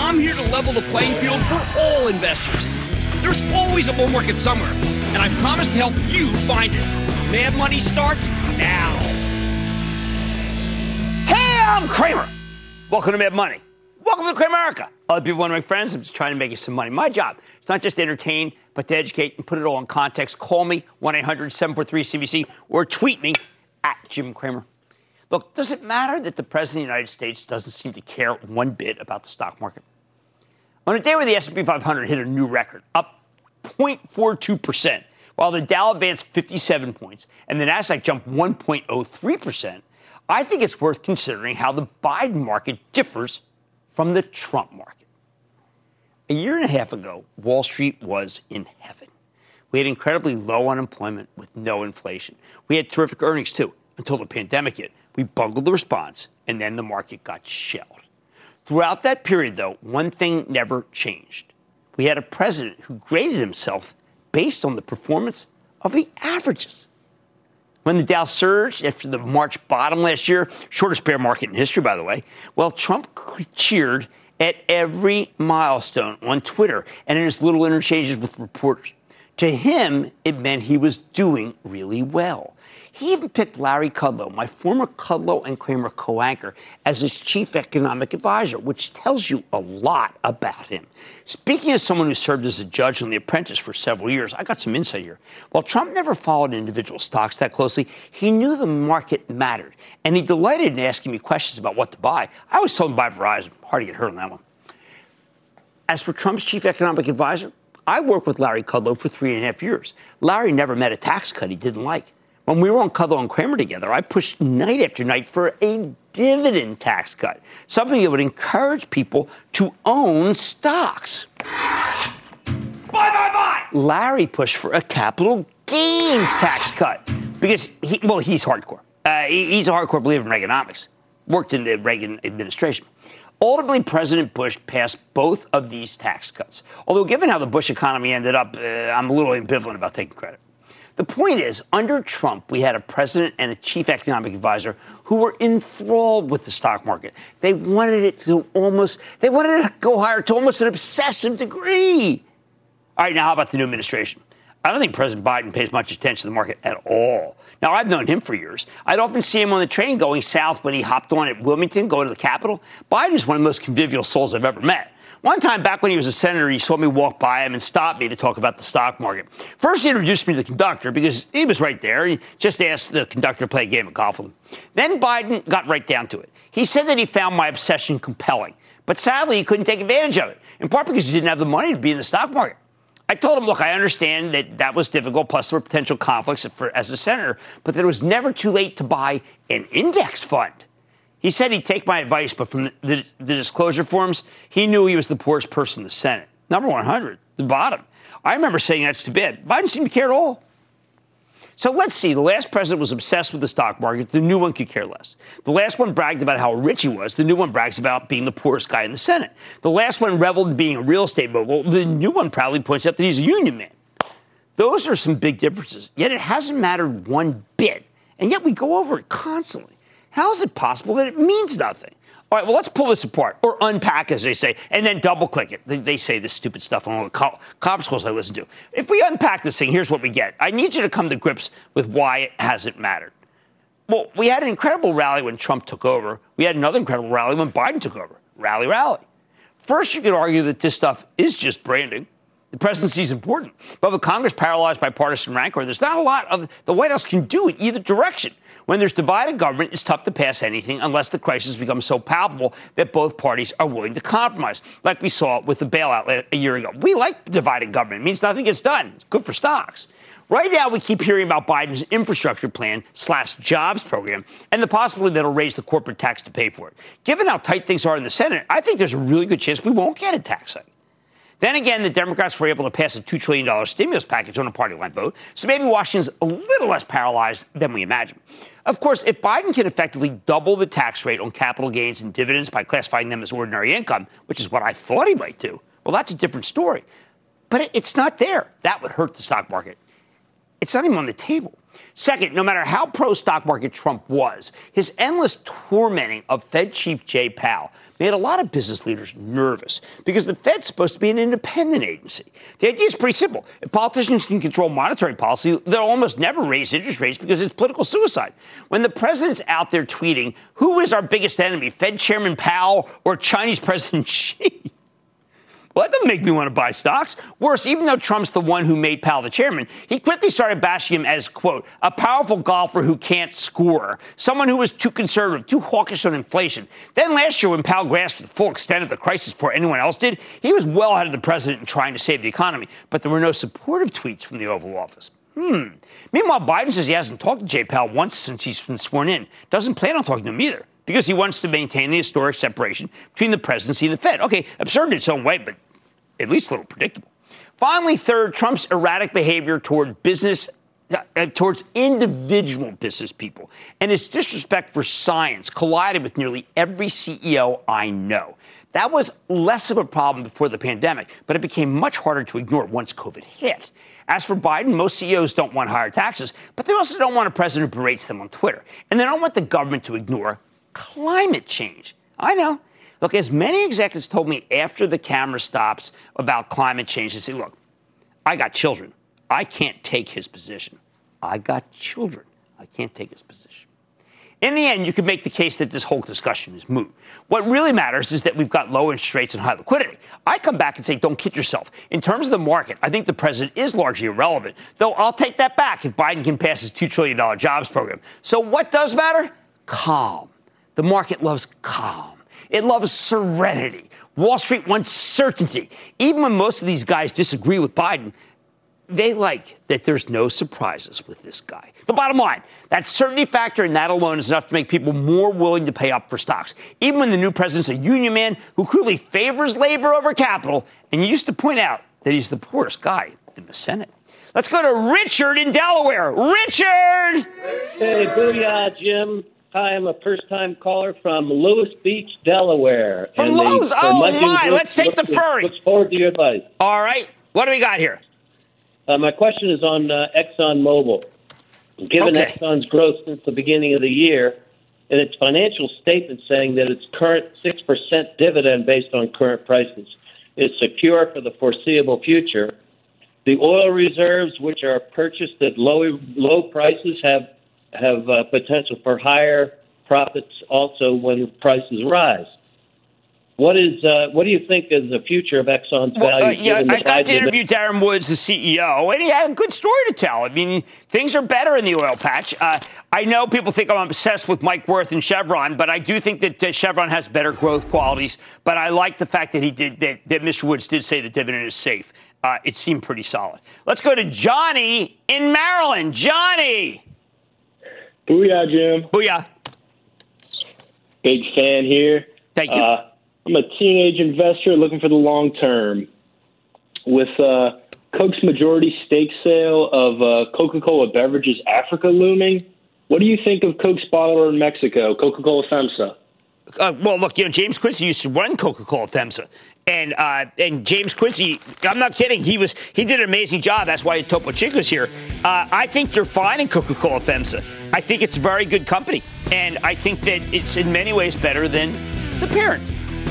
I'm here to level the playing field for all investors. There's always a bull market somewhere, and I promise to help you find it. Mad Money starts now. Hey, I'm Cramer. Welcome to Mad Money. Welcome to Cramerica. Other people want to make friends. I'm just trying to make you some money. My job is not just to entertain, but to educate and put it all in context. Call me 1 800 743 CNBC or tweet me at Jim Cramer. Look, does it matter that the President of the United States doesn't seem to care one bit about the stock market? On a day where the S&P 500 hit a new record, up 0.42%, while the Dow advanced 57 points and the Nasdaq jumped 1.03%, I think it's worth considering how the Biden market differs from the Trump market. A year and a half ago, Wall Street was in heaven. We had incredibly low unemployment with no inflation. We had terrific earnings too, until the pandemic hit. We bungled the response, and then the market got shelled. Throughout that period, though, one thing never changed. We had a president who graded himself based on the performance of the averages. When the Dow surged after the March bottom last year, shortest bear market in history, by the way, well, Trump cheered at every milestone on Twitter and in his little interchanges with reporters. To him, it meant he was doing really well. He even picked Larry Kudlow, my former Kudlow and Cramer co anchor, as his chief economic advisor, which tells you a lot about him. Speaking as someone who served as a judge on The Apprentice for several years, I got some insight here. While Trump never followed individual stocks that closely, he knew the market mattered, and he delighted in asking me questions about what to buy. I always told him buy Verizon. Hard to get hurt on that one. As for Trump's chief economic advisor, I worked with Larry Kudlow for three and a half years. Larry never met a tax cut he didn't like. When we were on Kudlow and Cramer together, I pushed night after night for a dividend tax cut, something that would encourage people to own stocks. Bye, bye, bye. Larry pushed for a capital gains tax cut because he, well, he's hardcore. Uh, he, he's a hardcore believer in Reaganomics. Worked in the Reagan administration. Ultimately, President Bush passed both of these tax cuts. Although, given how the Bush economy ended up, uh, I'm a little ambivalent about taking credit. The point is, under Trump, we had a president and a chief economic advisor who were enthralled with the stock market. They wanted it to almost, they wanted it to go higher to almost an obsessive degree. All right, now how about the new administration? I don't think President Biden pays much attention to the market at all. Now, I've known him for years. I'd often see him on the train going south when he hopped on at Wilmington, going to the Capitol. Biden is one of the most convivial souls I've ever met. One time back when he was a senator, he saw me walk by him and stopped me to talk about the stock market. First, he introduced me to the conductor because he was right there. He just asked the conductor to play a game of golf with him. Then Biden got right down to it. He said that he found my obsession compelling, but sadly, he couldn't take advantage of it, in part because he didn't have the money to be in the stock market. I told him, look, I understand that that was difficult, plus there were potential conflicts for, as a senator, but that it was never too late to buy an index fund. He said he'd take my advice, but from the, the, disclosure forms, he knew he was the poorest person in the Senate. Number 100, the bottom. I remember saying that's too bad. Biden seemed to care at all. So let's see. The last president was obsessed with the stock market. The new one could care less. The last one bragged about how rich he was. The new one brags about being the poorest guy in the Senate. The last one reveled in being a real estate mogul. The new one proudly points out that he's a union man. Those are some big differences. Yet it hasn't mattered one bit. And yet we go over it constantly. How is it possible that it means nothing? All right, well, let's pull this apart or unpack, as they say, and then double click it. They, say this stupid stuff on all the co- conference calls I listen to. If we unpack this thing, here's what we get. I need you to come to grips with why it hasn't mattered. Well, we had an incredible rally when Trump took over. We had another incredible rally when Biden took over. Rally, rally. First, you could argue that this stuff is just branding. The presidency is important. But with Congress paralyzed by partisan rancor, there's not a lot of the White House can do in either direction. When there's divided government, it's tough to pass anything unless the crisis becomes so palpable that both parties are willing to compromise, like we saw with the bailout a year ago. We like divided government. It means nothing gets done. It's good for stocks. Right now, we keep hearing about Biden's infrastructure plan slash jobs program and the possibility that it'll raise the corporate tax to pay for it. Given how tight things are in the Senate, I think there's a really good chance we won't get a tax hike. Then again, the Democrats were able to pass a $2 trillion stimulus package on a party line vote, so maybe Washington's a little less paralyzed than we imagine. Of course, if Biden can effectively double the tax rate on capital gains and dividends by classifying them as ordinary income, which is what I thought he might do, well, that's a different story. But it's not there. That would hurt the stock market. It's not even on the table. Second, no matter how pro stock market Trump was, his endless tormenting of Fed Chief Jay Powell made a lot of business leaders nervous because the Fed's supposed to be an independent agency. The idea is pretty simple. If politicians can control monetary policy, they'll almost never raise interest rates because it's political suicide. When the president's out there tweeting, who is our biggest enemy, Fed Chairman Powell or Chinese President Xi? That doesn't make me want to buy stocks. Worse, even though Trump's the one who made Powell the chairman, he quickly started bashing him as, quote, a powerful golfer who can't score, someone who was too conservative, too hawkish on inflation. Then last year, when Powell grasped the full extent of the crisis before anyone else did, he was well ahead of the president in trying to save the economy. But there were no supportive tweets from the Oval Office. Hmm. Meanwhile, Biden says he hasn't talked to Jay Powell once since he's been sworn in. Doesn't plan on talking to him either because he wants to maintain the historic separation between the presidency and the Fed. Okay, absurd in its own way, but at least a little predictable. Finally, third, Trump's erratic behavior toward business uh, towards individual business people and his disrespect for science collided with nearly every CEO I know. That was less of a problem before the pandemic, but it became much harder to ignore once COVID hit. As for Biden, most CEOs don't want higher taxes, but they also don't want a president who berates them on Twitter. And they don't want the government to ignore climate change. I know. Look, as many executives told me after the camera stops about climate change, they say, look, I got children. I can't take his position. I got children. I can't take his position. In the end, you could make the case that this whole discussion is moot. What really matters is that we've got low interest rates and high liquidity. I come back and say, don't kid yourself. In terms of the market, I think the president is largely irrelevant, though I'll take that back if Biden can pass his $2 trillion jobs program. So what does matter? Calm. The market loves calm. It loves serenity. Wall Street wants certainty. Even when most of these guys disagree with Biden, they like that there's no surprises with this guy. The bottom line, that certainty factor and that alone is enough to make people more willing to pay up for stocks. Even when the new president's a union man who clearly favors labor over capital and used to point out that he's the poorest guy in the Senate. Let's go to Richard in Delaware. Richard! Hey, booyah, Jim. Hi, I'm a first time caller from Lewes Beach, Delaware. From Lowe's? Oh, my. Let's take the ferry. Looks forward to your advice. All right. What do we got here? Uh, my question is on uh, ExxonMobil. Given Okay. Exxon's growth since the beginning of the year, and its financial statement saying that its current 6% dividend based on current prices is secure for the foreseeable future, the oil reserves, which are purchased at low, low prices, have, have uh, potential for higher profits also when prices rise. What is uh, what do you think is the future of Exxon's Well, value? uh, yeah, I got to interview Darren Woods, the CEO, and he had a good story to tell. I mean, things are better in the oil patch. Uh, I know people think I'm obsessed with Mike Wirth and Chevron, but I do think that uh, Chevron has better growth qualities. But I like the fact that he did that, that Mr. Woods did say the dividend is safe. Uh, it seemed pretty solid. Let's go to Johnny in Maryland. Johnny, Booyah, Jim. booyah! Big fan here. Thank you. Uh, I'm a teenage investor looking for the long term. With uh, Coke's majority stake sale of uh, Coca Cola Beverages Africa looming, what do you think of Coke's bottler in Mexico, Coca Cola FEMSA? Uh, well, look, you know, James Quincy used to run Coca Cola FEMSA. And uh, and James Quincy, I'm not kidding. He was he did an amazing job. That's why Topo Chico's here. Uh, I think you're fine in Coca-Cola FEMSA. I think it's very good company, and I think that it's in many ways better than the parent.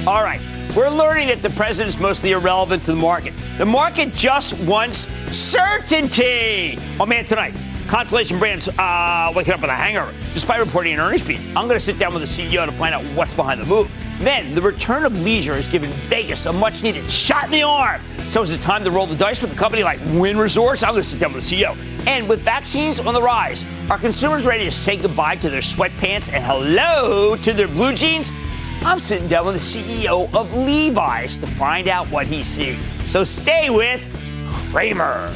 All right. We're learning that the president is mostly irrelevant to the market. The market just wants certainty. Oh man, tonight, Constellation Brands uh, waking up with a hangover despite reporting an earnings beat. I'm going to sit down with the CEO to find out what's behind the move. Then, the return of leisure is giving Vegas a much needed shot in the arm. So, is it time to roll the dice with a company like Wynn Resorts? I'm going to sit down with the CEO. And with vaccines on the rise, are consumers ready to say goodbye to their sweatpants and hello to their blue jeans? I'm sitting down with the CEO of Levi's to find out what he's seeing. So stay with Cramer.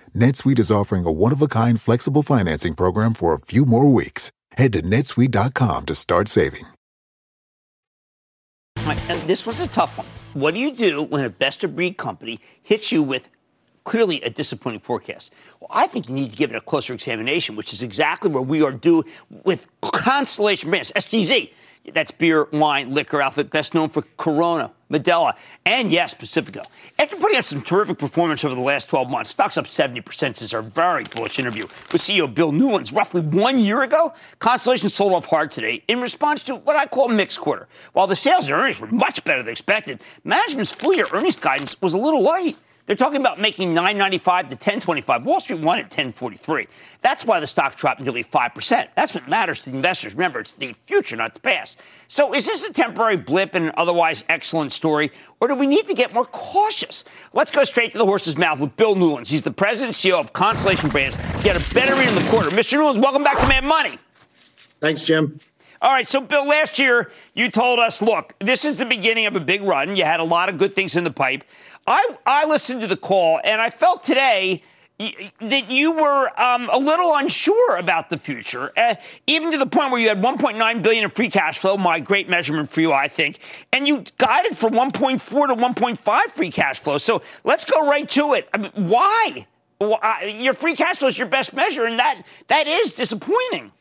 NetSuite is offering a one-of-a-kind flexible financing program for a few more weeks. Head to netsuite.com to start saving. And this was a tough one. What do you do when a best-of-breed company hits you with clearly a disappointing forecast. Well, I think you need to give it a closer examination, which is exactly where we are due with Constellation Brands, STZ. That's beer, wine, liquor outfit, best known for Corona, Modelo, and yes, Pacifico. After putting up some terrific performance over the last 12 months, stocks up 70% since our very bullish interview with CEO Bill Newlands roughly one year ago. Constellation sold off hard today in response to what I call mixed quarter. While the sales and earnings were much better than expected, management's full year earnings guidance was a little light. They're talking about making 995 to 1025. Wall Street won at 1043. That's why the stock dropped nearly 5%. That's what matters to investors. Remember, it's the future, not the past. So is this a temporary blip in an otherwise excellent story, or do we need to get more cautious? Let's go straight to the horse's mouth with Bill Newlands. He's the president and CEO of Constellation Brands. Get a better read in the quarter. Mr. Newlands, welcome back to Mad Money. Thanks, Jim. All right, so Bill, last year you told us, look, this is the beginning of a big run. You had a lot of good things in the pipe. I, I listened to the call, and I felt today that you were um, a little unsure about the future, uh, even to the point where you had 1.9 billion in free cash flow, my great measurement for you, I think, and you guided for 1.4 to 1.5 free cash flow. So let's go right to it. I mean, why? Well, uh, your free cash flow is your best measure, and that that is disappointing.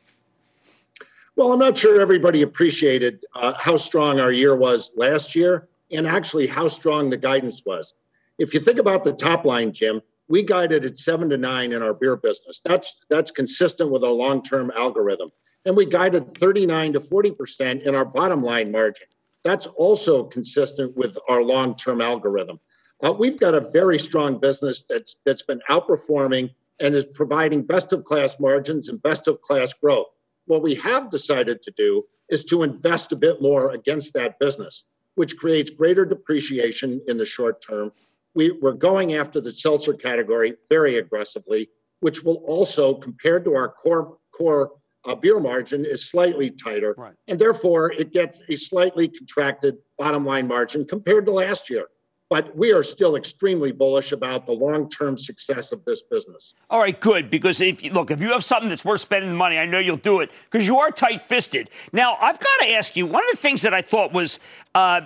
Well, I'm not sure everybody appreciated uh, how strong our year was last year and actually how strong the guidance was. If you think about the top line, Jim, we guided at seven to nine in our beer business. That's that's consistent with our long-term algorithm. And we guided 39 to 40% in our bottom line margin. That's also consistent with our long-term algorithm. Uh, we've got a very strong business that's that's been outperforming and is providing best of class margins and best of class growth. What we have decided to do is to invest a bit more against that business, which creates greater depreciation in the short term. We, we're going after the seltzer category very aggressively, which will also, compared to our core core uh, beer margin is slightly tighter, Right. and therefore it gets a slightly contracted bottom line margin compared to last year. But we are still extremely bullish about the long term success of this business. All right, good. Because if you look, if you have something that's worth spending money, I know you'll do it because you are tight fisted. Now, I've got to ask you one of the things that I thought was uh,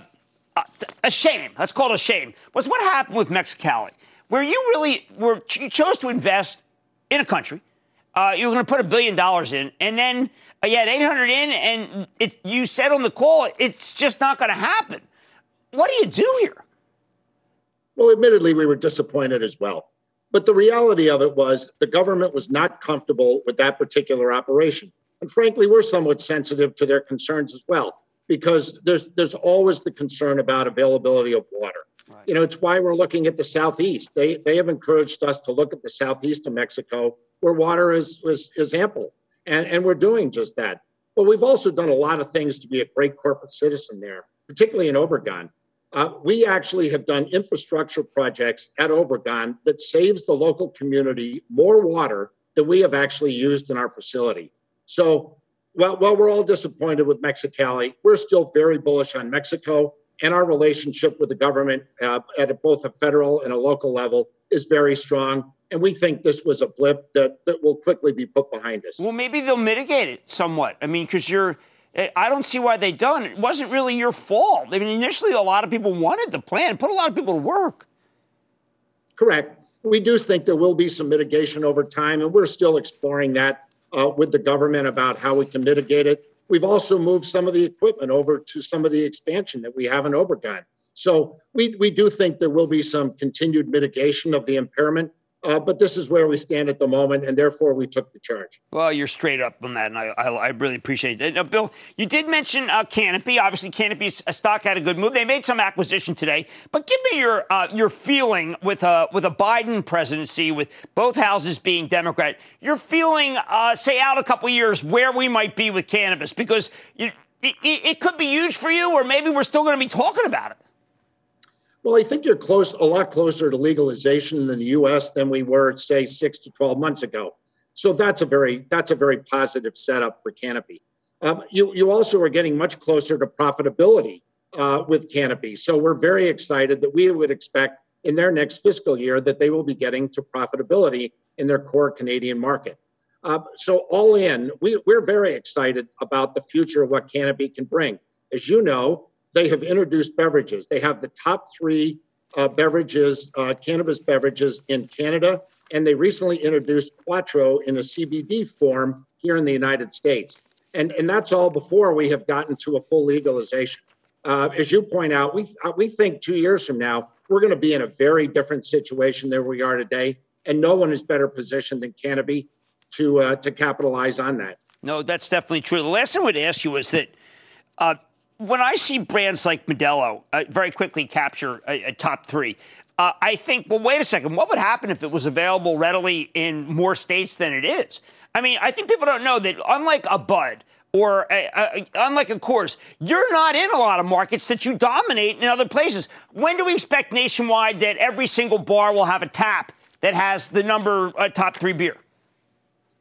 a shame, let's call it a shame, was what happened with Mexicali, where you really were, you chose to invest in a country. Uh, you were going to put a billion dollars in, and then uh, you had 800 in, and it, you said on the call, it's just not going to happen. What do you do here? Well, admittedly, we were disappointed as well. But the reality of it was the government was not comfortable with that particular operation. And frankly, we're somewhat sensitive to their concerns as well, because there's there's always the concern about availability of water. Right. You know, it's why we're looking at the southeast. They they have encouraged us to look at the southeast of Mexico, where water is is, is ample, and and we're doing just that. But we've also done a lot of things to be a great corporate citizen there, particularly in Obregon. Uh, we actually have done infrastructure projects at Obregon that saves the local community more water than we have actually used in our facility. So, while, while we're all disappointed with Mexicali, we're still very bullish on Mexico, and our relationship with the government uh, at both a federal and a local level is very strong. And we think this was a blip that, that will quickly be put behind us. Well, maybe they'll mitigate it somewhat. I mean, because you're I don't see why they done it. Wasn't really your fault. I mean, initially, a lot of people wanted the plan, put a lot of people to work. Correct. We do think there will be some mitigation over time, and we're still exploring that uh, with the government about how we can mitigate it. We've also moved some of the equipment over to some of the expansion that we have in Obregon. So we, we do think there will be some continued mitigation of the impairment uh, but this is where we stand at the moment, and therefore we took the charge. Well, you're straight up on that, and I, I, I really appreciate it. Now, Bill, you did mention uh, Canopy. Obviously, Canopy's a stock had a good move. They made some acquisition today, but give me your uh, your feeling with a with a Biden presidency, with both houses being Democrat. Your feeling, uh, say, out a couple years, where we might be with cannabis, because you, it, it could be huge for you, or maybe we're still going to be talking about it. Well, I think you're close, a lot closer to legalization in the U.S. than we were, say, six to 12 months ago. So that's a very that's a very positive setup for Canopy. Um, you you also are getting much closer to profitability uh, with Canopy. So we're very excited that we would expect in their next fiscal year that they will be getting to profitability in their core Canadian market. Uh, so all in, we, we're very excited about the future of what Canopy can bring. As you know, they have introduced beverages. They have the top three uh, beverages, uh, cannabis beverages in Canada, and they recently introduced Quatreau in a CBD form here in the United States. And, and that's all before we have gotten to a full legalization. Uh, as you point out, we, uh, we think two years from now, we're going to be in a very different situation than we are today. And no one is better positioned than Canopy to, uh, to capitalize on that. No, that's definitely true. The last thing I would ask you is that uh, when I see brands like Modelo uh, very quickly capture a, a top three, uh, I think, well, wait a second. What would happen if it was available readily in more states than it is? I mean, I think people don't know that unlike a Bud or a, a, unlike a Coors, you're not in a lot of markets that you dominate in other places. When do we expect nationwide that every single bar will have a tap that has the number uh, top three beer?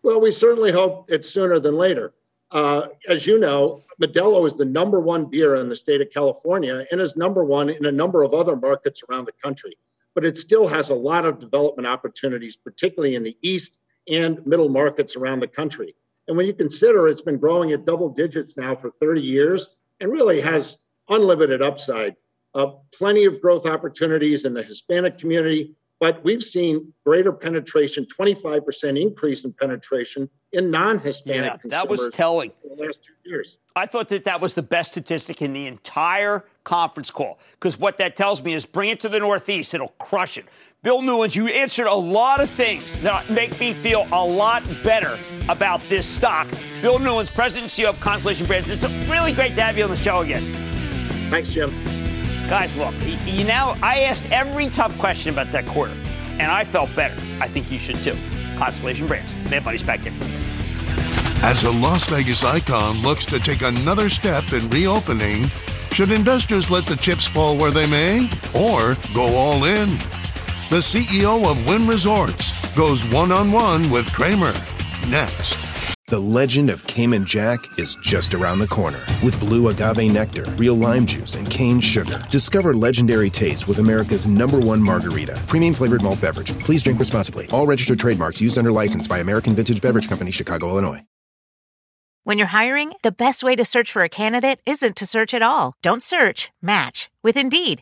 Well, we certainly hope it's sooner than later. Uh, as you know, Modelo is the number one beer in the state of California and is number one in a number of other markets around the country. But it still has a lot of development opportunities, particularly in the east and middle markets around the country. And when you consider it's been growing at double digits now for 30 years and really has unlimited upside, uh, plenty of growth opportunities in the Hispanic community, but we've seen greater penetration, 25% increase in penetration in non-Hispanic yeah, That was telling. In the last two years. I thought that that was the best statistic in the entire conference call because what that tells me is bring it to the Northeast, it'll crush it. Bill Newlands, you answered a lot of things that make me feel a lot better about this stock. Bill Newlands, President and CEO of Constellation Brands. It's really great to have you on the show again. Thanks, Jim. Guys, look, you now, I asked every tough question about that quarter, and I felt better. I think you should too. Constellation Brands. Mad Money's back in. As a Las Vegas icon looks to take another step in reopening, should investors let the chips fall where they may or go all in? The CEO of Wynn Resorts goes one on one with Cramer Next. The legend of Cayman Jack is just around the corner. With blue agave nectar, real lime juice, and cane sugar. Discover legendary taste with America's number one margarita. Premium flavored malt beverage. Please drink responsibly. All registered trademarks used under license by American Vintage Beverage Company, Chicago, Illinois. When you're hiring, the best way to search for a candidate isn't to search at all. Don't search, match with Indeed.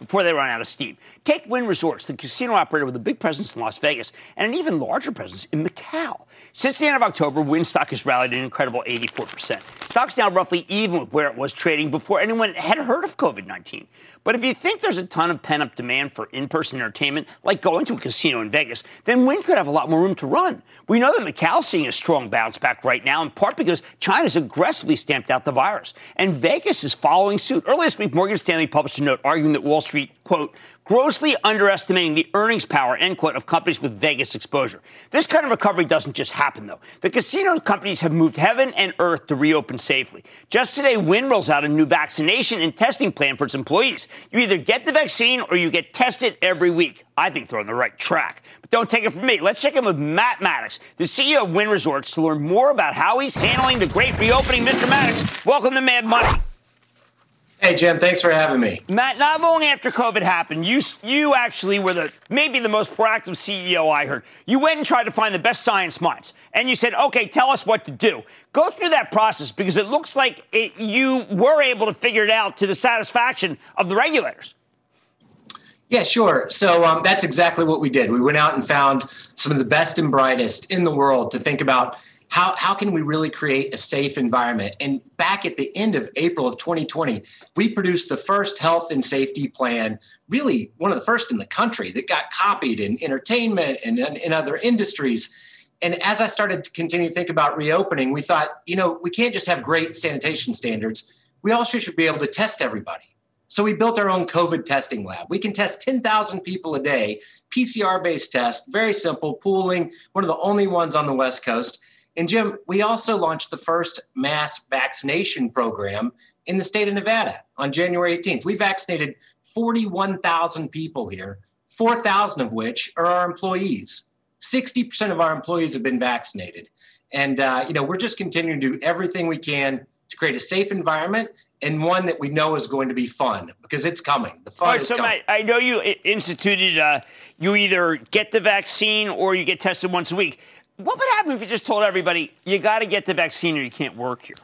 before they run out of steam? Take Wynn Resorts, the casino operator with a big presence in Las Vegas and an even larger presence in Macau. Since the end of October, Wynn stock has rallied an incredible 84%. Stock's now roughly even with where it was trading before anyone had heard of COVID 19. But if you think there's a ton of pent up demand for in person entertainment, like going to a casino in Vegas, then Wynn could have a lot more room to run. We know that Macau's seeing a strong bounce back right now, in part because China's aggressively stamped out the virus. And Vegas is following suit. Earlier this week, Morgan Stanley published a note arguing that Wall Street, quote, grossly underestimating the earnings power, end quote, of companies with Vegas exposure. This kind of recovery doesn't just happen, though. The casino companies have moved heaven and earth to reopen safely. Just today, Wynn rolls out a new vaccination and testing plan for its employees. You either get the vaccine or you get tested every week. I think they're on the right track. But don't take it from me. Let's check in with Matt Maddox, the CEO of Wynn Resorts, to learn more about how he's handling the great reopening. Mr. Maddox, welcome to Mad Money. Hey Jim, thanks for having me. Matt, not long after COVID happened, you you actually were the maybe the most proactive CEO I heard. You went and tried to find the best science minds, and you said, "Okay, tell us what to do." Go through that process because it looks like it, you were able to figure it out to the satisfaction of the regulators. Yeah, sure. So um, that's exactly what we did. We went out and found some of the best and brightest in the world to think about how, how can we really create a safe environment? And back at the end of April of 2020, we produced the first health and safety plan, really one of the first in the country that got copied in entertainment and in other industries. And as I started to continue to think about reopening, we thought, you know, we can't just have great sanitation standards. We also should be able to test everybody. So we built our own COVID testing lab. We can test 10,000 people a day, PCR based test, very simple, pooling, one of the only ones on the West Coast. And Jim, we also launched the first mass vaccination program in the state of Nevada on January 18th. We vaccinated 41,000 people here, 4,000 of which are our employees. 60% of our employees have been vaccinated. And, uh, you know, we're just continuing to do everything we can to create a safe environment and one that we know is going to be fun because it's coming. The fun All right, is so coming. Matt, I know you instituted uh, you either get the vaccine or you get tested once a week. What would happen if you just told everybody you got to get the vaccine or you can't work here?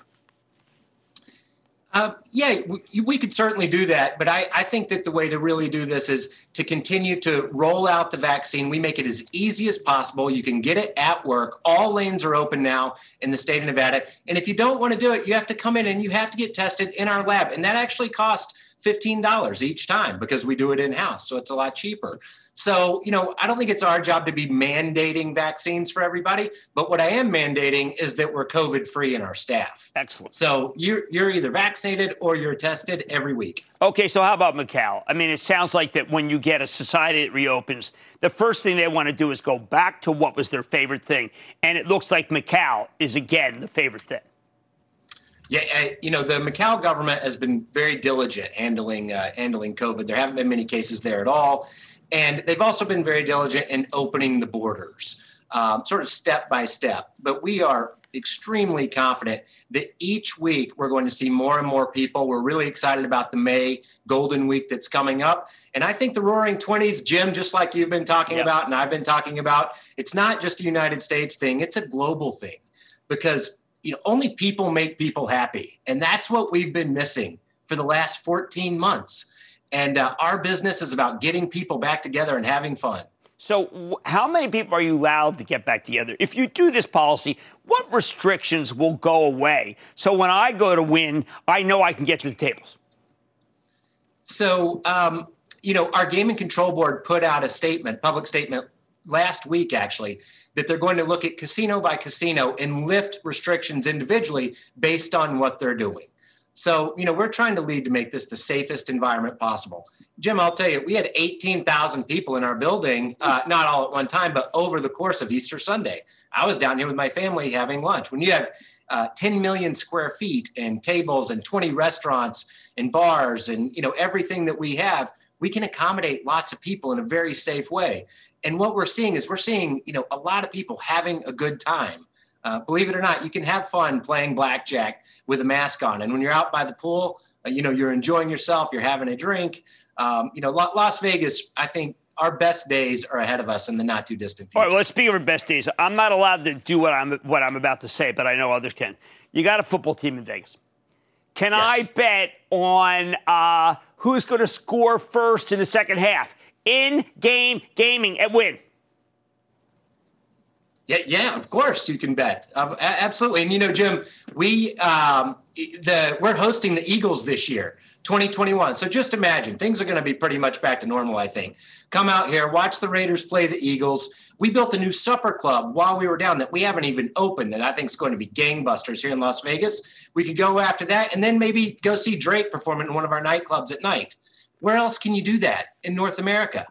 Uh, yeah, we, we, could certainly do that. But I, I, think that the way to really do this is to continue to roll out the vaccine. We make it as easy as possible. You can get it at work. All lanes are open now in the state of Nevada. And if you don't want to do it, you have to come in and you have to get tested in our lab. And that actually costs $15 each time because we do it in house. So it's a lot cheaper. So, you know, I don't think it's our job to be mandating vaccines for everybody, but what I am mandating is that we're COVID free in our staff. Excellent. So you're you're either vaccinated or you're tested every week. Okay, so how about Macau? I mean, it sounds like that when you get a society that reopens, the first thing they want to do is go back to what was their favorite thing, and it looks like Macau is again the favorite thing. Yeah, you know the Macau government has been very diligent handling uh, handling COVID. There haven't been many cases there at all. And they've also been very diligent in opening the borders, um, sort of step by step. But we are extremely confident that each week we're going to see more and more people. We're really excited about the May Golden Week that's coming up. And I think the Roaring 20s, Jim, just like you've been talking yep. about and I've been talking about, it's not just a United States thing, it's a global thing because you know, only people make people happy. And that's what we've been missing for the last 14 months. And uh, our business is about getting people back together and having fun. So, how many people are you allowed to get back together? If you do this policy, what restrictions will go away? So, when I go to Wynn, I know I can get to the tables. So, um, you know, our Gaming Control Board put out a statement, public statement last week, actually, that they're going to look at casino by casino and lift restrictions individually based on what they're doing. So, you know, we're trying to lead to make this the safest environment possible. Jim, I'll tell you, we had 18,000 people in our building, uh, not all at one time, but over the course of Easter Sunday. I was down here with my family having lunch. When you have uh, 10 million square feet and tables and 20 restaurants and bars and, you know, everything that we have, we can accommodate lots of people in a very safe way. And what we're seeing is we're seeing, you know, a lot of people having a good time. Uh, believe it or not, you can have fun playing blackjack with a mask on. And when you're out by the pool, uh, you know, you're enjoying yourself, you're having a drink. Um, you know, Las Vegas, I think our best days are ahead of us in the not too distant future. All right, well, let's speak of our best days. I'm not allowed to do what I'm what I'm about to say, but I know others can. You got a football team in Vegas. Can yes. I bet on uh, who's going to score first in the second half? In game gaming at Wynn. Yeah, yeah, of course you can bet. Uh, absolutely. And you know, Jim, we um, the we're hosting the Eagles this year, 2021. So just imagine things are going to be pretty much back to normal. I think. Come out here, watch the Raiders play the Eagles. We built a new supper club while we were down that we haven't even opened that I think is going to be gangbusters here in Las Vegas. We could go after that and then maybe go see Drake perform in one of our nightclubs at night. Where else can you do that in North America?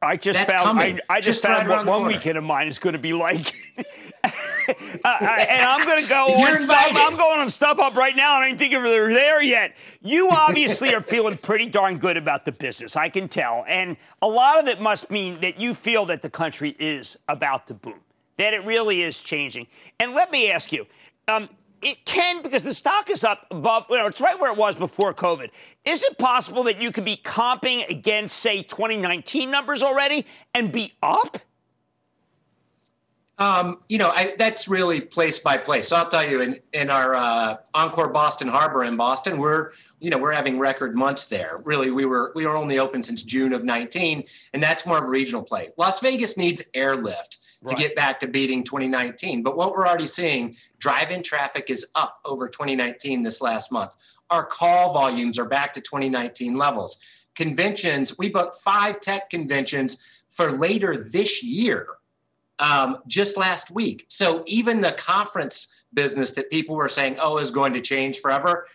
I just That's found I, I, just, just found what one weekend of mine is going to be like, uh, and I'm going to go on Stub, I'm going on StubHub right now, and I don't think they're there yet. You obviously are feeling pretty darn good about the business, I can tell, and a lot of it must mean that you feel that the country is about to boom, that it really is changing. And let me ask you. Um, it can because the stock is up above, you know, it's right where it was before COVID. Is it possible that you could be comping against, say, 2019 numbers already and be up? Um, you know, I, that's really place by place. So I'll tell you, in in our uh, Encore Boston Harbor in Boston, we're you know we're having record months there. Really, we were we were only open since June of 19, and that's more of a regional play. Las Vegas needs airlift to get back to beating 2019. But what we're already seeing, drive-in traffic is up over 2019 this last month. Our call volumes are back to 2019 levels. Conventions, we booked five tech conventions for later this year, um, just last week. So even the conference business that people were saying, oh, is going to change forever,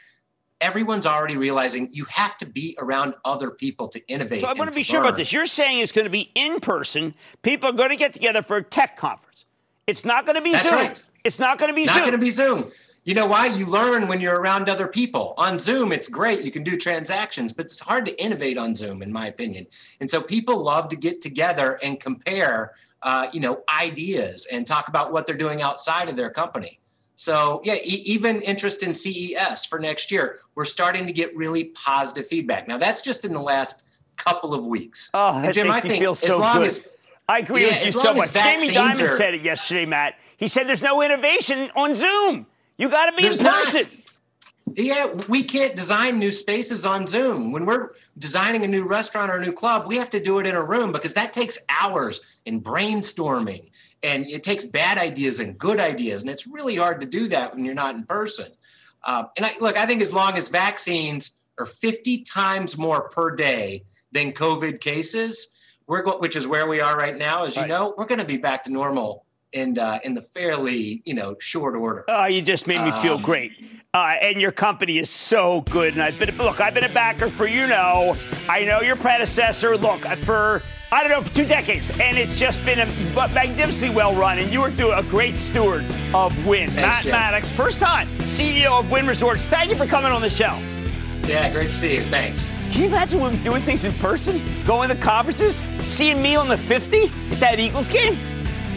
everyone's already realizing you have to be around other people to innovate. So I want to be sure about this. You're saying it's going to be in person. People are going to get together for a tech conference. It's not going to be That's Zoom. Right. It's not going to be not Zoom. Not going to be Zoom. You know why? You learn when you're around other people. On Zoom, it's great. You can do transactions, but it's hard to innovate on Zoom, in my opinion. And so people love to get together and compare, uh, you know, ideas and talk about what they're doing outside of their company. So, yeah, e- even interest in CES for next year, we're starting to get really positive feedback. Now, that's just in the last couple of weeks. Oh, that Jim, makes I me feel so good. As, I agree yeah, with you so much. Jamie Dimon are, said it yesterday, Matt. He said there's no innovation on Zoom. You got to be in person. Not. Yeah, we can't design new spaces on Zoom. When we're designing a new restaurant or a new club, we have to do it in a room because that takes hours in brainstorming and it takes bad ideas and good ideas. And it's really hard to do that when you're not in person. Uh, and I, look, I think as long as vaccines are 50 times more per day than COVID cases, we're go- which is where we are right now, as you right. know, we're going to be back to normal in uh, in the fairly you know short order. Oh, you just made me feel um, great. Uh, and your company is so good. And I've been look, I've been a backer for you know, I know your predecessor. Look for I don't know for two decades, and it's just been a magnificently well run. And you are doing a great steward of Wynn. Thanks, Matt Jim. Maddox, first time CEO of Wynn Resorts. Thank you for coming on the show. Yeah, great to see you. Thanks. Can you imagine when we're doing things in person, going to conferences, seeing me on the 50 at that Eagles game?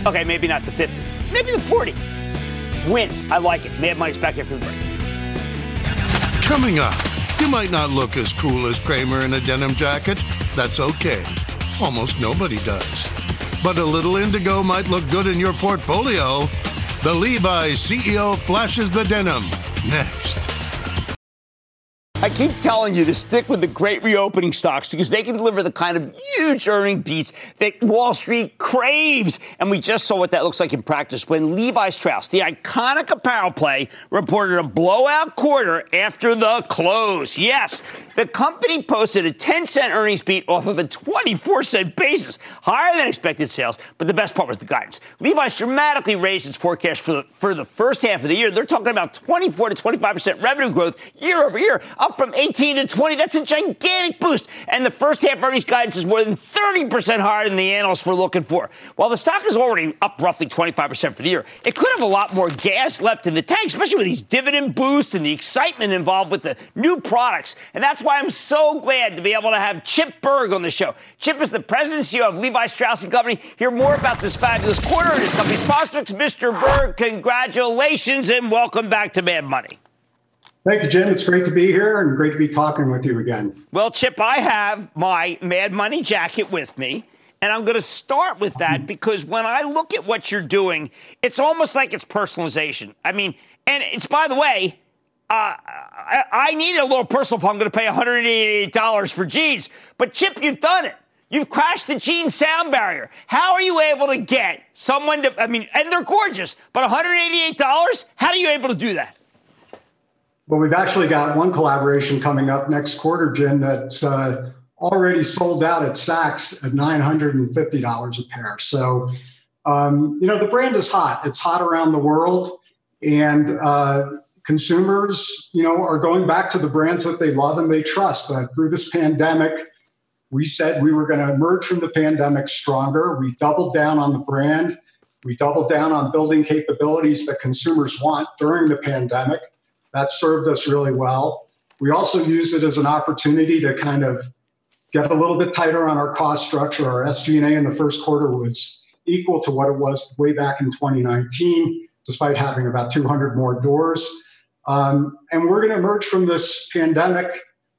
Okay, maybe not the 50, maybe the 40. Wynn. I like it. Mad Money's back after the break. Coming up, you might not look as cool as Cramer in a denim jacket. That's okay. Almost nobody does. But a little indigo might look good in your portfolio. The Levi's CEO flashes the denim. Next. I keep telling you to stick with the great reopening stocks because they can deliver the kind of huge earning beats that Wall Street craves. And we just saw what that looks like in practice when Levi Strauss, the iconic apparel play, reported a blowout quarter after the close. Yes, the company posted a 10 cent earnings beat off of a 24 cent basis, higher than expected sales. But the best part was the guidance. Levi's dramatically raised its forecast for the, for the first half of the year. They're talking about 24 to 25% revenue growth year over year up from 18 to 20. That's a gigantic boost. And the first half earnings guidance is more than 30% higher than the analysts were looking for. While the stock is already up roughly 25% for the year, it could have a lot more gas left in the tank, especially with these dividend boosts and the excitement involved with the new products. And that's why I'm so glad to be able to have Chip Berg on the show. Chip is the president and CEO of Levi Strauss & Company. Hear more about this fabulous quarter and his company's prospects. Mr. Berg, congratulations and welcome back to Mad Money. Thank you, Jim. It's great to be here and great to be talking with you again. Well, Chip, I have my Mad Money jacket with me. And I'm going to start with that because when I look at what you're doing, it's almost like it's personalization. I mean, and it's by the way, uh, I, I need a little personal if I'm going to pay $188 for jeans. But Chip, you've done it. You've crashed the jean sound barrier. How are you able to get someone to, I mean, and they're gorgeous, but $188? How are you able to do that? Well, we've actually got one collaboration coming up next quarter, Jim, that's uh, already sold out at Saks at $950 a pair. So, um, you know, the brand is hot. It's hot around the world. And uh, consumers, you know, are going back to the brands that they love and they trust. Uh, through this pandemic, we said we were going to emerge from the pandemic stronger. We doubled down on the brand. We doubled down on building capabilities that consumers want during the pandemic. That served us really well. We also use it as an opportunity to kind of get a little bit tighter on our cost structure. Our SG&A in the first quarter was equal to what it was way back in 2019, despite having about 200 more doors. Um, and we're going to emerge from this pandemic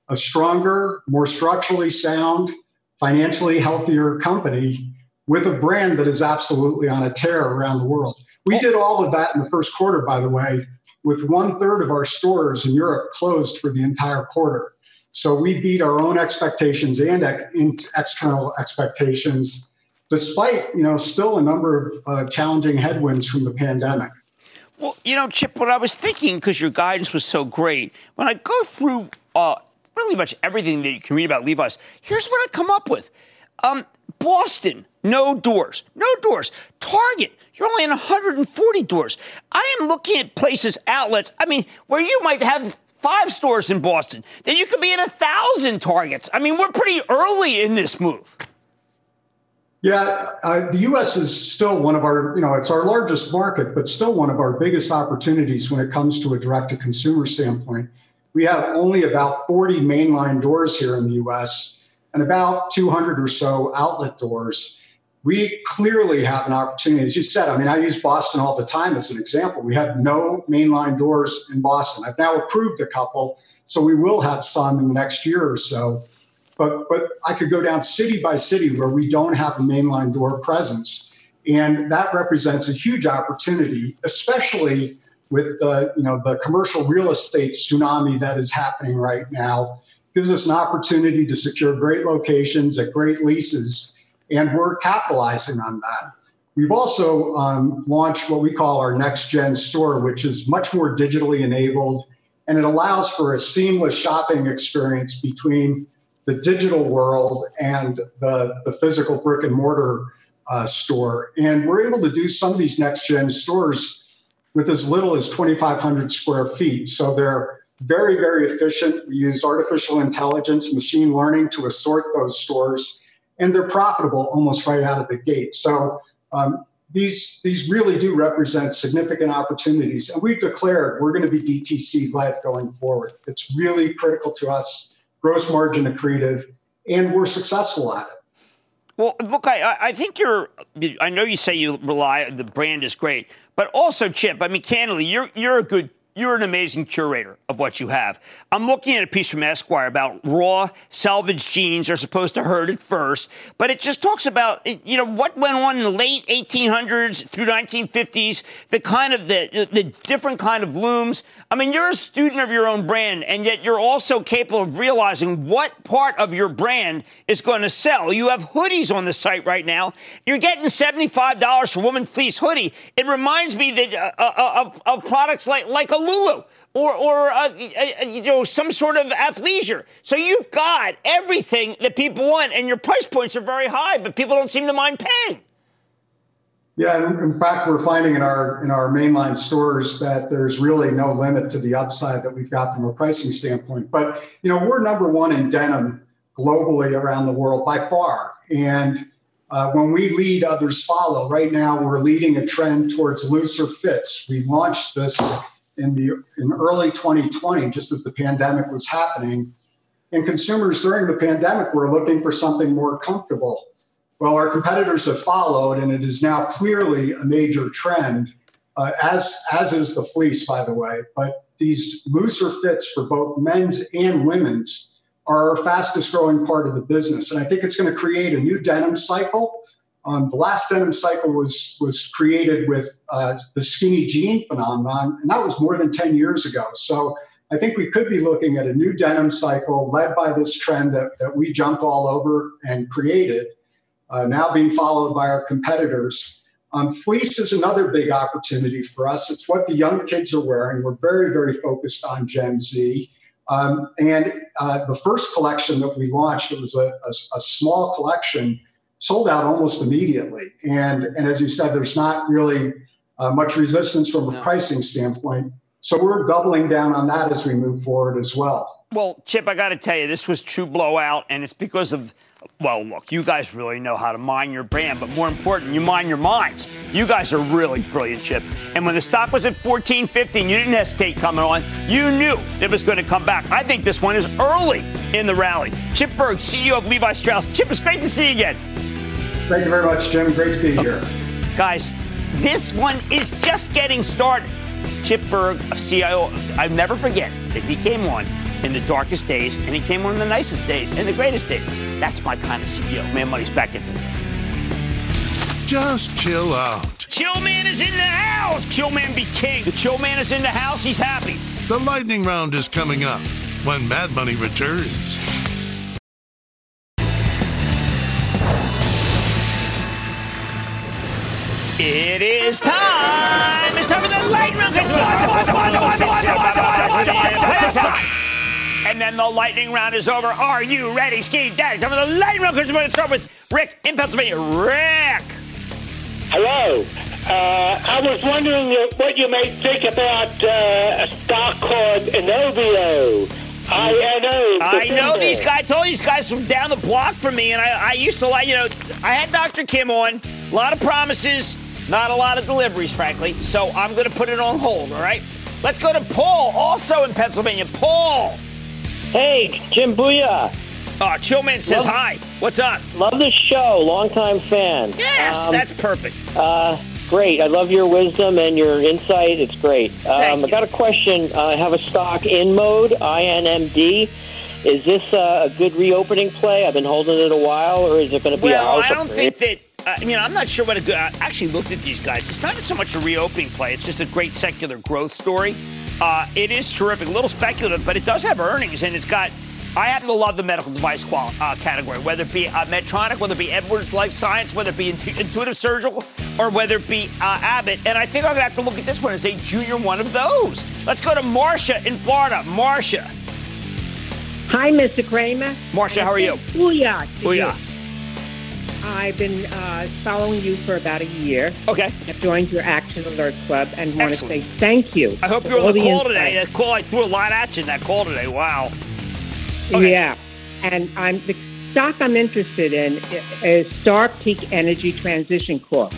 a stronger, more structurally sound, financially healthier company with a brand that is absolutely on a tear around the world. We did all of that in the first quarter, by the way, with one third of our stores in Europe closed for the entire quarter. So we beat our own expectations and external expectations, despite you know still a number of uh, challenging headwinds from the pandemic. Well, you know, Chip, what I was thinking because your guidance was so great, when I go through uh, really much everything that you can read about Levi's, here's what I come up with. Um, Boston, no doors. No doors. Target, you're only in 140 doors. I am looking at places, outlets, I mean, where you might have five stores in Boston, then you could be in a thousand targets. I mean, we're pretty early in this move. Yeah, uh, the U.S. is still one of our, you know, it's our largest market, but still one of our biggest opportunities when it comes to a direct to consumer standpoint. We have only about 40 mainline doors here in the U.S. and about 200 or so outlet doors we clearly have an opportunity. As you said, I mean, I use Boston all the time as an example. We have no mainline doors in Boston. I've now approved a couple, so we will have some in the next year or so. But but I could go down city by city where we don't have a mainline door presence, and that represents a huge opportunity, especially with the you know the commercial real estate tsunami that is happening right now. Gives us an opportunity to secure great locations at great leases and we're capitalizing on that. We've also um, launched what we call our next gen store, which is much more digitally enabled, and it allows for a seamless shopping experience between the digital world and the, the physical brick and mortar uh, store. And we're able to do some of these next gen stores with as little as 2,500 square feet. So they're very, very efficient. We use artificial intelligence, machine learning to assort those stores and they're profitable almost right out of the gate. So um, these these really do represent significant opportunities, and we've declared we're going to be DTC led going forward. It's really critical to us, gross margin accretive, and we're successful at it. Well, look, I, I think you're. I know you say you rely. The brand is great, but also, Chip. I mean, candidly, you're you're a good you're an amazing curator of what you have. I'm looking at a piece from Esquire about raw selvedge jeans are supposed to hurt at first, but it just talks about you know what went on in the late 1800s through 1950s, the kind of the the different kind of looms. I mean, you're a student of your own brand, and yet you're also capable of realizing what part of your brand is going to sell. You have hoodies on the site right now. You're getting $75 for woman fleece hoodie. It reminds me that uh, uh, of, of products like like a Lulu or, or uh, uh, you know, some sort of athleisure. So you've got everything that people want, and your price points are very high, but people don't seem to mind paying. Yeah, in fact, we're finding in our in our mainline stores that there's really no limit to the upside that we've got from a pricing standpoint. But you know, we're number one in denim globally around the world by far, and uh, when we lead, others follow. Right now, we're leading a trend towards looser fits. We launched this in the in early 2020, just as the pandemic was happening. And consumers during the pandemic were looking for something more comfortable. Well, our competitors have followed, and it is now clearly a major trend, uh, as as is the fleece, by the way. But these looser fits for both men's and women's are our fastest growing part of the business, and I think it's going to create a new denim cycle um, the last denim cycle was was created with uh, the skinny jean phenomenon, and that was more than 10 years ago. So I think we could be looking at a new denim cycle led by this trend that, that we jumped all over and created, uh, now being followed by our competitors. Um, fleece is another big opportunity for us. It's what the young kids are wearing. We're very, very focused on Gen Z. Um, and uh, the first collection that we launched, it was a, a, a small collection sold out almost immediately. And, and as you said, there's not really uh, much resistance from a no. pricing standpoint. So we're doubling down on that as we move forward as well. Well, Chip, I got to tell you, this was true blowout, and it's because of well, look, you guys really know how to mine your brand, but more important, you mine your minds. You guys are really brilliant, Chip. And when the stock was at 14.50 and you didn't hesitate coming on, you knew it was going to come back. I think this one is early in the rally. Chip Berg, CEO of Levi Strauss. Chip, it's great to see you again. Thank you very much, Jim. Great to be okay. here. Guys, this one is just getting started. Chip Berg, CIO, I'll never forget that he came on in the darkest days and he came on in the nicest days and the greatest days. That's my kind of CEO. Man, money's back into it. Just chill out. Chill man is in the house. Chill man be king. The chill man is in the house. He's happy. The lightning round is coming up when Mad Money returns. It is time. It's time for the lightning round. And then the lightning round is over. Are you ready, Ski Daddy? Time for the lightning round. We're going to start with Rick in Pennsylvania. Rick. Hello. Uh, I was wondering what you may think about uh, a stock called Inovio. I, know. I know these guys. I told these guys from down the block from me, and I, I used to like, you know, I had Dr. Kim on. A lot of promises. Not a lot of deliveries, frankly. So I'm going to put it on hold, all right? Let's go to Paul, also in Pennsylvania. Paul. Hey, Jim Booyah. Oh, Chillman says love, hi. What's up? Love the show. Longtime fan. Yes, um, that's perfect. Uh, great. I love your wisdom and your insight. It's great. Um, I got a question. I have a stock InMode, INMD. Is this uh, a good reopening play? I've been holding it a while, or is it going to be well, I don't think that I mean, I'm not sure what a good. I actually looked at these guys. It's not so much a reopening play. It's just a great secular growth story. Uh, it is terrific, a little speculative, but it does have earnings, and it's got. I happen to love the medical device qual- uh, category, whether it be uh, Medtronic, whether it be Edwards Life Science, whether it be Intuitive Surgical, or whether it be uh, Abbott. And I think I'm going to have to look at this one as a junior one of those. Let's go to Marcia in Florida. Marcia. Hi, Mr. Cramer. Marcia, how are you? Booyah. Booyah. I've been uh, following you for about a year. Okay. I've joined your Action Alert Club and want Excellent. to say thank you. I hope you're on the, call today. That call, I threw a lot at you in that call today. Wow. Okay. Yeah. And I'm the stock I'm interested in is Star Peak Energy Transition Corp.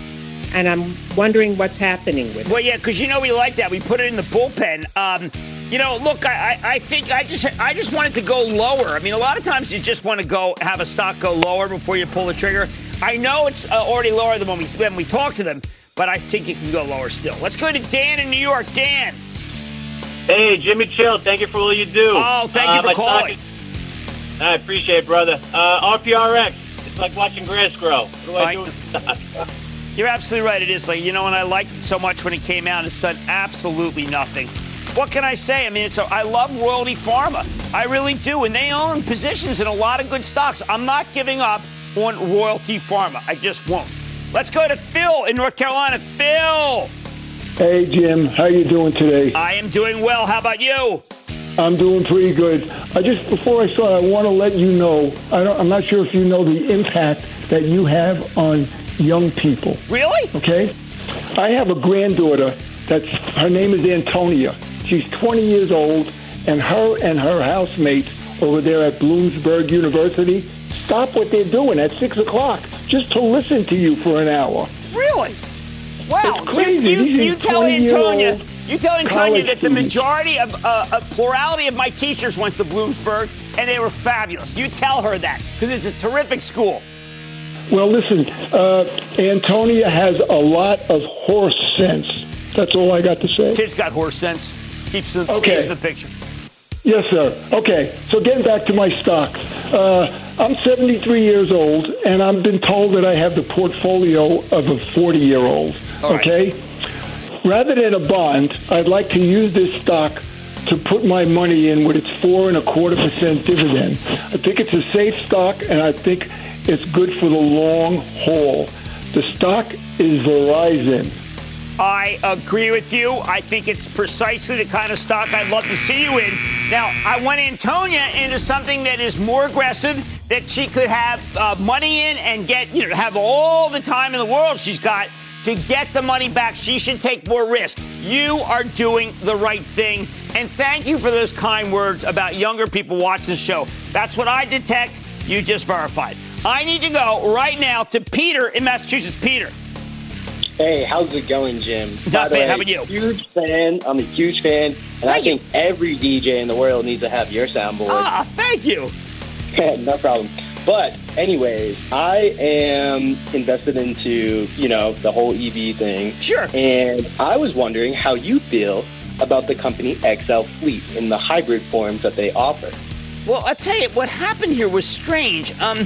And I'm wondering what's happening with it. Well, yeah, because you know we like that. We put it in the bullpen. Um, you know, look, I, I, I think I just I just wanted to go lower. I mean, a lot of times you just want to go have a stock go lower before you pull the trigger. I know it's uh, already lower than when we when we talk to them, but I think it can go lower still. Let's go to Dan in New York. Dan. Hey, Jimmy Chill, thank you for all you do. Oh, thank you Uh, for calling. stock- I appreciate it, brother. Uh, RPRX, it's like watching grass grow. What do I Right. do with the stock? You're absolutely right. It is like you know, and I liked it so much when it came out. It's done absolutely nothing. What can I say? I mean, it's a, I love Royalty Pharma. I really do, and they own positions in a lot of good stocks. I'm not giving up on Royalty Pharma. I just won't. Let's go to Phil in North Carolina. Phil, Hey Jim, how you doing today? I am doing well. How about you? I'm doing pretty good. I just before I start, I want to let you know. I don't, I'm not sure if you know the impact that you have on young people. Really? Okay. I have a granddaughter. That's her name is Antonia. She's 20 years old, and her and her housemates over there at Bloomsburg University stop what they're doing at six o'clock just to listen to you for an hour. Really? Wow. It's crazy. You, you, you tell Antonia. You tell Antonia that the majority of uh, a plurality of my teachers went to Bloomsburg and they were fabulous. You tell her that because it's a terrific school. Well, listen, uh, Antonia has a lot of horse sense. That's all I got to say. Kid's got horse sense. Keeps the, Okay. the picture. Yes, sir. Okay, so getting back to my stocks. Uh, I'm 73 years old, and I've been told that I have the portfolio of a 40 year old. Okay? Rather than a bond, I'd like to use this stock to put my money in with its four and a quarter percent dividend. I think it's a safe stock, and I think it's good for the long haul. The stock is Verizon. I agree with you. I think it's precisely the kind of stock I'd love to see you in. Now, I want Antonia into something that is more aggressive, that she could have uh, money in and get, you know, have all the time in the world she's got to get the money back. She should take more risk. You are doing the right thing. And thank you for those kind words about younger people watching the show. That's what I detect. You just verified. I need to go right now to Peter in Massachusetts. Peter. Hey, how's it going, Jim? Not bad. How about you? Huge fan. I'm a huge fan, and I think every DJ in the world needs to have your soundboard. Ah, thank you. no problem. But anyways, I am invested into you know the whole EV thing. Sure. And I was wondering how you feel about the company XL Fleet in the hybrid forms that they offer. Well, I'll tell you, what happened here was strange. Um,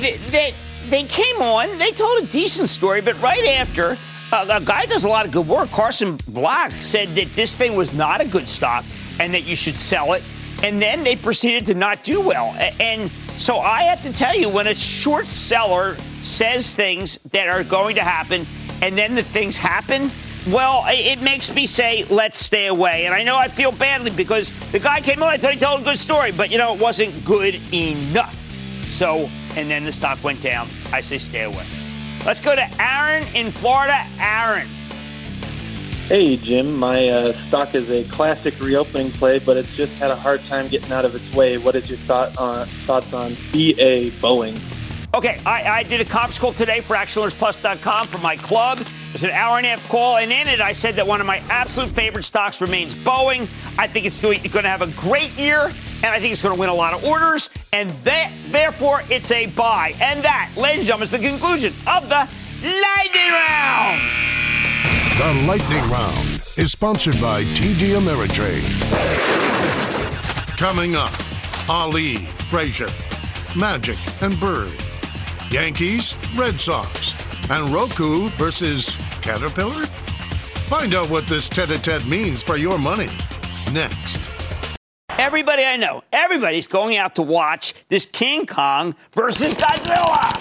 they, they, came on, they told a decent story, but right after, a guy does a lot of good work, Carson Block said that this thing was not a good stock and that you should sell it. And then they proceeded to not do well. And so I have to tell you, when a short seller says things that are going to happen and then the things happen, well, it makes me say, let's stay away. And I know I feel badly because the guy came on, I thought he told a good story, but you know, it wasn't good enough. So, and then the stock went down. I say stay away. Let's go to Aaron in Florida. Aaron. Hey, Jim. My uh, stock is a classic reopening play, but it's just had a hard time getting out of its way. What is your thought on, thoughts on BA Boeing? Okay, I, I did a conference call today for ActionAlertsPlus.com for my club. It's an hour and a half call, and in it, I said that one of my absolute favorite stocks remains Boeing. I think it's going to have a great year, and I think it's going to win a lot of orders, and that, therefore, it's a buy. And that, ladies and gentlemen, is the conclusion of the lightning round. The Lightning Round is sponsored by TD Ameritrade. Coming up, Ali, Frazier, Magic, and Bird. Yankees, Red Sox, and Roku versus Caterpillar? Find out what this tete-a-tete means for your money next. Everybody I know, everybody's going out to watch this King Kong versus Godzilla.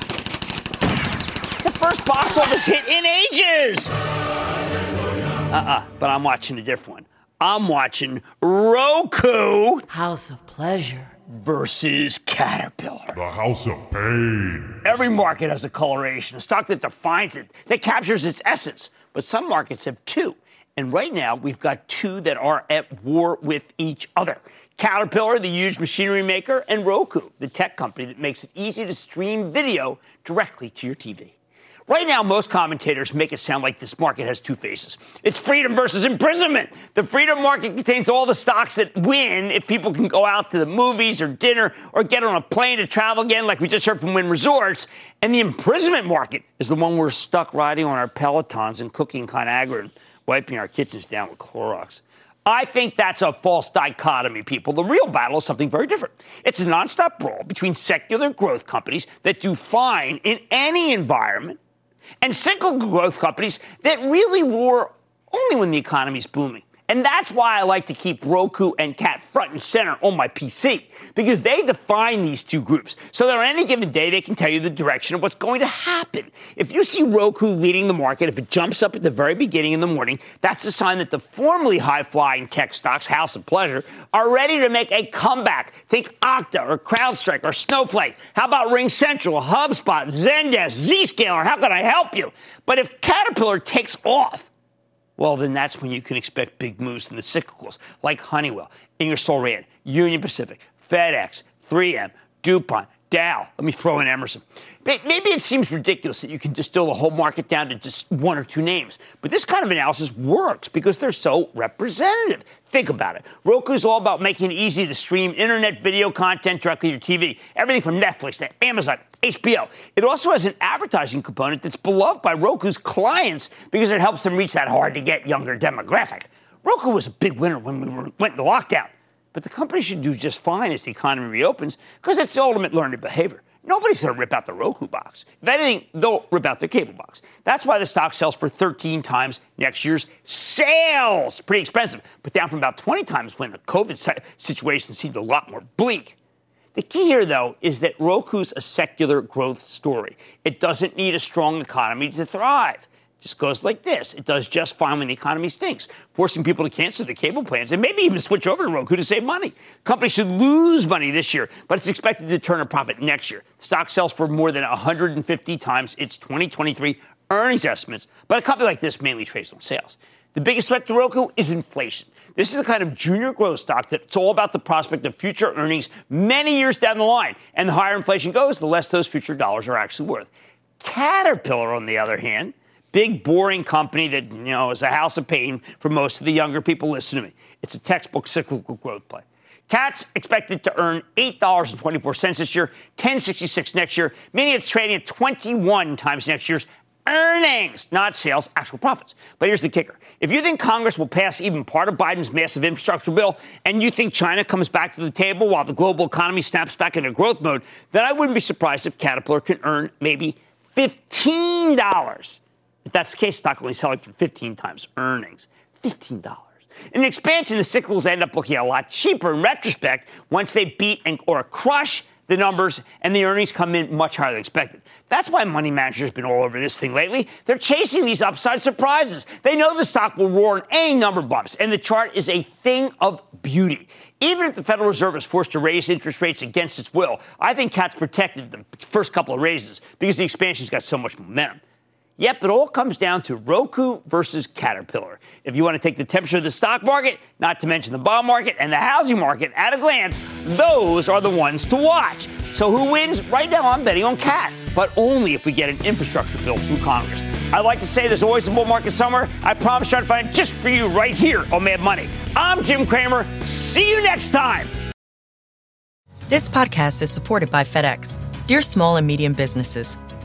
The first box office hit in ages. Uh-uh, but I'm watching a different one. I'm watching Roku House of Pleasure versus Caterpillar. The House of Pain. Every market has a coloration, a stock that defines it, that captures its essence. But some markets have two. And right now, we've got two that are at war with each other. Caterpillar, the huge machinery maker, and Roku, the tech company that makes it easy to stream video directly to your TV. Right now, most commentators make it sound like this market has two faces. It's freedom versus imprisonment. The freedom market contains all the stocks that win if people can go out to the movies or dinner or get on a plane to travel again, like we just heard from Wynn Resorts. And the imprisonment market is the one we're stuck riding on our Pelotons and cooking Conagra and wiping our kitchens down with Clorox. I think that's a false dichotomy, people. The real battle is something very different. It's a nonstop brawl between secular growth companies that do fine in any environment and cyclical growth companies that really roar only when the economy is booming. And that's why I like to keep Roku and Cat front and center on my PC, because they define these two groups. So that on any given day, they can tell you the direction of what's going to happen. If you see Roku leading the market, if it jumps up at the very beginning in the morning, that's a sign that the formerly high flying tech stocks, House of Pleasure, are ready to make a comeback. Think Okta or CrowdStrike or Snowflake. How about RingCentral, HubSpot, Zendesk, Zscaler? How can I help you? But if Caterpillar takes off, well, then that's when you can expect big moves in the cyclicals, like Honeywell, Ingersoll Rand, Union Pacific, FedEx, 3M, DuPont, Dow. Let me throw in Emerson. Maybe it seems ridiculous that you can distill the whole market down to just one or two names, but this kind of analysis works because they're so representative. Think about it. Roku's all about making it easy to stream internet video content directly to your TV. Everything from Netflix to Amazon, HBO. It also has an advertising component that's beloved by Roku's clients because it helps them reach that hard to get younger demographic. Roku was a big winner when we were, went into lockdown, but the company should do just fine as the economy reopens because it's the ultimate learned behavior. Nobody's going to rip out the Roku box. If anything, they'll rip out their cable box. That's why the stock sells for 13 times next year's sales. Pretty expensive, but down from about 20 times when the COVID situation seemed a lot more bleak. The key here, though, is that Roku's a secular growth story. It doesn't need a strong economy to thrive just goes like this. It does just fine when the economy stinks, forcing people to cancel their cable plans and maybe even switch over to Roku to save money. Company should lose money this year, but it's expected to turn a profit next year. The stock sells for more than 150 times its 2023 earnings estimates, but a company like this mainly trades on sales. The biggest threat to Roku is inflation. This is the kind of junior growth stock that's all about the prospect of future earnings many years down the line. And the higher inflation goes, the less those future dollars are actually worth. Caterpillar, on the other hand, big, boring company that, you know, is a house of pain for most of the younger people listening to me. It's a textbook cyclical growth play. Cat's expected to earn $8.24 this year, 10.66 next year, meaning it's trading at 21 times next year's earnings, not sales, actual profits. But here's the kicker. If you think Congress will pass even part of Biden's massive infrastructure bill, and you think China comes back to the table while the global economy snaps back into growth mode, then I wouldn't be surprised if Caterpillar can earn maybe $15 if that's the case, stock only selling for 15 times earnings. $15. In expansion, the cyclicals end up looking a lot cheaper in retrospect once they beat and, or crush the numbers and the earnings come in much higher than expected. That's why money managers have been all over this thing lately. They're chasing these upside surprises. They know the stock will roar in any number bumps, and the chart is a thing of beauty. Even if the Federal Reserve is forced to raise interest rates against its will, I think Cat's protected the first couple of raises because the expansion's got so much momentum. Yep, it all comes down to Roku versus Caterpillar. If you want to take the temperature of the stock market, not to mention the bond market and the housing market at a glance, those are the ones to watch. So who wins? Right now, I'm betting on Cat, but only if we get an infrastructure bill through Congress. I like to say there's always a bull market somewhere. I promise I'll find it just for you right here on Mad Money. I'm Jim Cramer. See you next time. This podcast is supported by FedEx. Dear small and medium businesses,